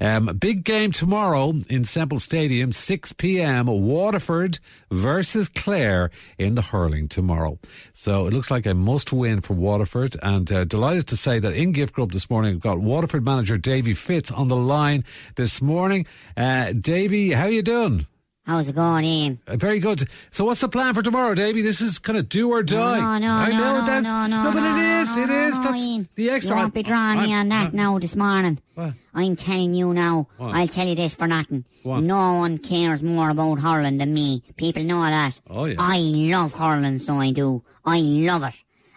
Um, big game tomorrow in Semple Stadium, 6 p.m. Waterford versus Clare in the hurling tomorrow. So it looks like a must win for Waterford and uh, delighted to say that in Gift Grub this morning we've got Waterford manager Davy Fitz on the line this morning. Uh, Davy, how are you doing? How's it going, Ian? Uh, very good. So, what's the plan for tomorrow, Davy? This is kind of do or die. No, no, I no, know no, that. no, no, no, but no, it is. no, it no, That's Ian. the extra. You won't be drawing me I'm- on that now this morning. What? I'm telling you now. What? I'll tell you this for nothing. What? No one cares more about hurling than me. People know that. Oh, yeah. I love hurling, so I do. I love it.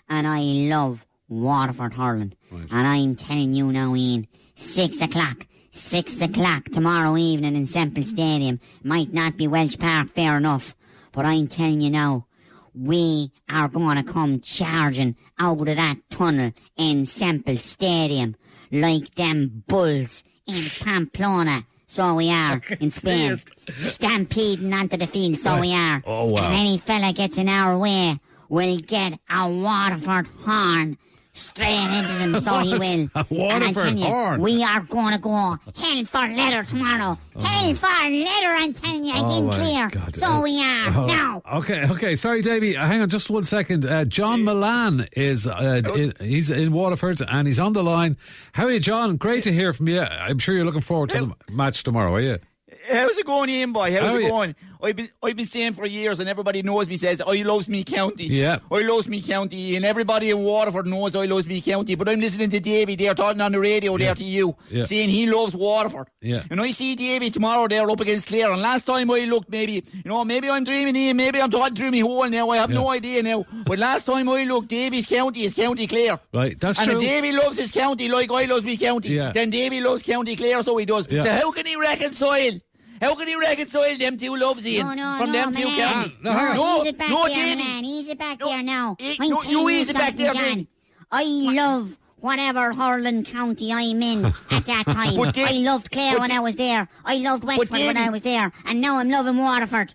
And I love Waterford hurling. Right. And I'm telling you now, Ian, six o'clock. Six o'clock tomorrow evening in Semple Stadium. Might not be Walsh Park, fair enough. But I'm telling you now, we are going to come charging out of that tunnel in Semple Stadium like them bulls in Pamplona. So we are in Spain. Stampeding onto the field, so we are. Oh, wow. And any fella gets in our way will get a Waterford horn straight into them, so he will. A and I tell you, horn? we are going to go hell for leather tomorrow. Hell for leather, I'm telling you, Oh, in my clear. God. So Uh, we are. oh, now. Okay, okay. Sorry, Davy. Uh, hang on just one second. Uh, John Mullane is uh, in, he's in Waterford and he's on the line. How are you, John? Great to hear from you. I'm sure you're looking forward to the match tomorrow, are you? How's it going, Ian boy? How's How are it you? I've been I've been saying for years, and everybody knows me. Says I loves me county. Yeah. I loves me county, and everybody in Waterford knows I loves me county. But I'm listening to Davy there talking on the radio Yeah. there to you, Yeah. saying he loves Waterford. Yeah. And I see Davy tomorrow there up against Clare. And last time I looked, maybe you know, maybe I'm dreaming here, maybe I'm talking through me hole now. I have no idea now. But last time I looked, Davy's county is County Clare. Right, that's and true. if Davy loves his county like I loves me county, Yeah. then Davy loves County Clare, so he does. Yeah. So how can he reconcile? How can he reconcile them two loves Ian No, no, from no, them two man. counties? No, hang on. no, ease it back no, there, Davy. man. Ease it back No, there now. eh, I'm no, telling you you ease it back there, John. Davy. I love whatever hurling county I'm in at that time. But I loved Clare when I was there. I loved Wexford when I was there. And now I'm loving Waterford.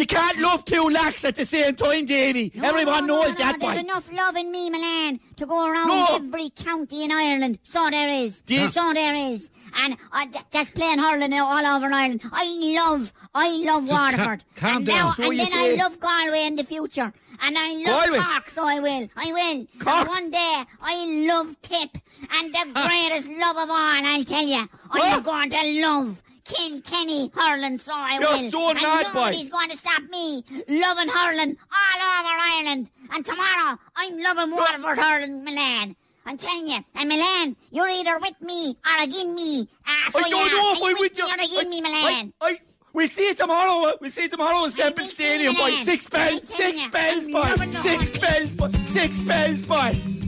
You can't love two lacks at the same time, Davy. No, Everyone no, no, knows no, that, There's boy. enough love in me, Mullane, to go around every county in Ireland. So there is. Yes. So there is. And uh, th- that's playing hurling all over Ireland. I love, I love Just ca- Waterford. calm and. Now, So and then say- I love Galway in the future. And I love Galway? Cork, so I will. I will. Cork? And one day, I love Tip. And the greatest love of all, I'll tell you. I'm going to love Kilkenny hurling, so I You're will. stone and mad, boy. nobody's going to stop me loving hurling all over Ireland. And tomorrow, I'm loving Waterford hurling Mullane. I'm telling you, and Mullane, you're either with me or against me. Ah, so I don't are. know if I'm with with you. me or against me, Mullane? I, I, we'll see you tomorrow. uh, We'll see you tomorrow in Semple Stadium, boy. Six I bells, six bells, boy. Six bells, boy. Six bells, boy.